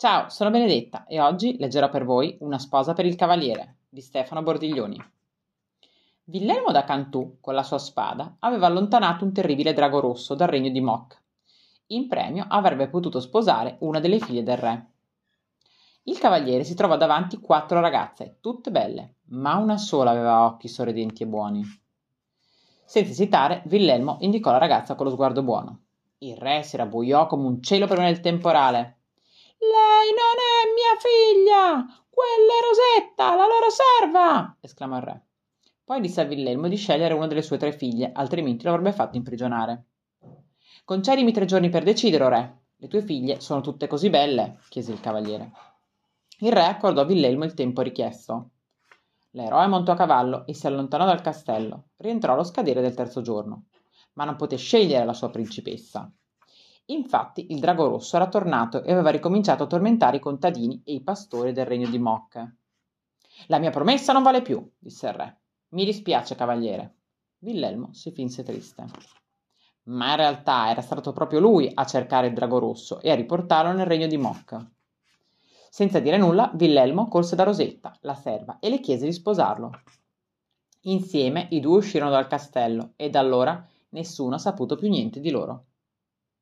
Ciao, sono Benedetta e oggi leggerò per voi Una sposa per il cavaliere di Stefano Bordiglioni. Villelmo da Cantù, con la sua spada, aveva allontanato un terribile drago rosso dal regno di Moc. In premio avrebbe potuto sposare una delle figlie del re. Il cavaliere si trova davanti quattro ragazze, tutte belle, ma una sola aveva occhi sorridenti e buoni. Senza esitare, Villelmo indicò la ragazza con lo sguardo buono. Il re si rabbuiò come un cielo prima del temporale. Lei non è mia figlia! Quella è Rosetta, la loro serva! esclamò il re. Poi disse a Villelmo di scegliere una delle sue tre figlie, altrimenti lo avrebbe fatto imprigionare. Concedimi tre giorni per decidere, o re. Le tue figlie sono tutte così belle? chiese il cavaliere. Il re accordò a Villelmo il tempo richiesto. L'eroe montò a cavallo e si allontanò dal castello. Rientrò allo scadere del terzo giorno, ma non poté scegliere la sua principessa. Infatti il drago rosso era tornato e aveva ricominciato a tormentare i contadini e i pastori del regno di Moc. La mia promessa non vale più, disse il re. Mi dispiace, cavaliere. Villelmo si finse triste. Ma in realtà era stato proprio lui a cercare il drago rosso e a riportarlo nel regno di Moc. Senza dire nulla, Villelmo corse da Rosetta, la serva, e le chiese di sposarlo. Insieme i due uscirono dal castello e da allora nessuno ha saputo più niente di loro.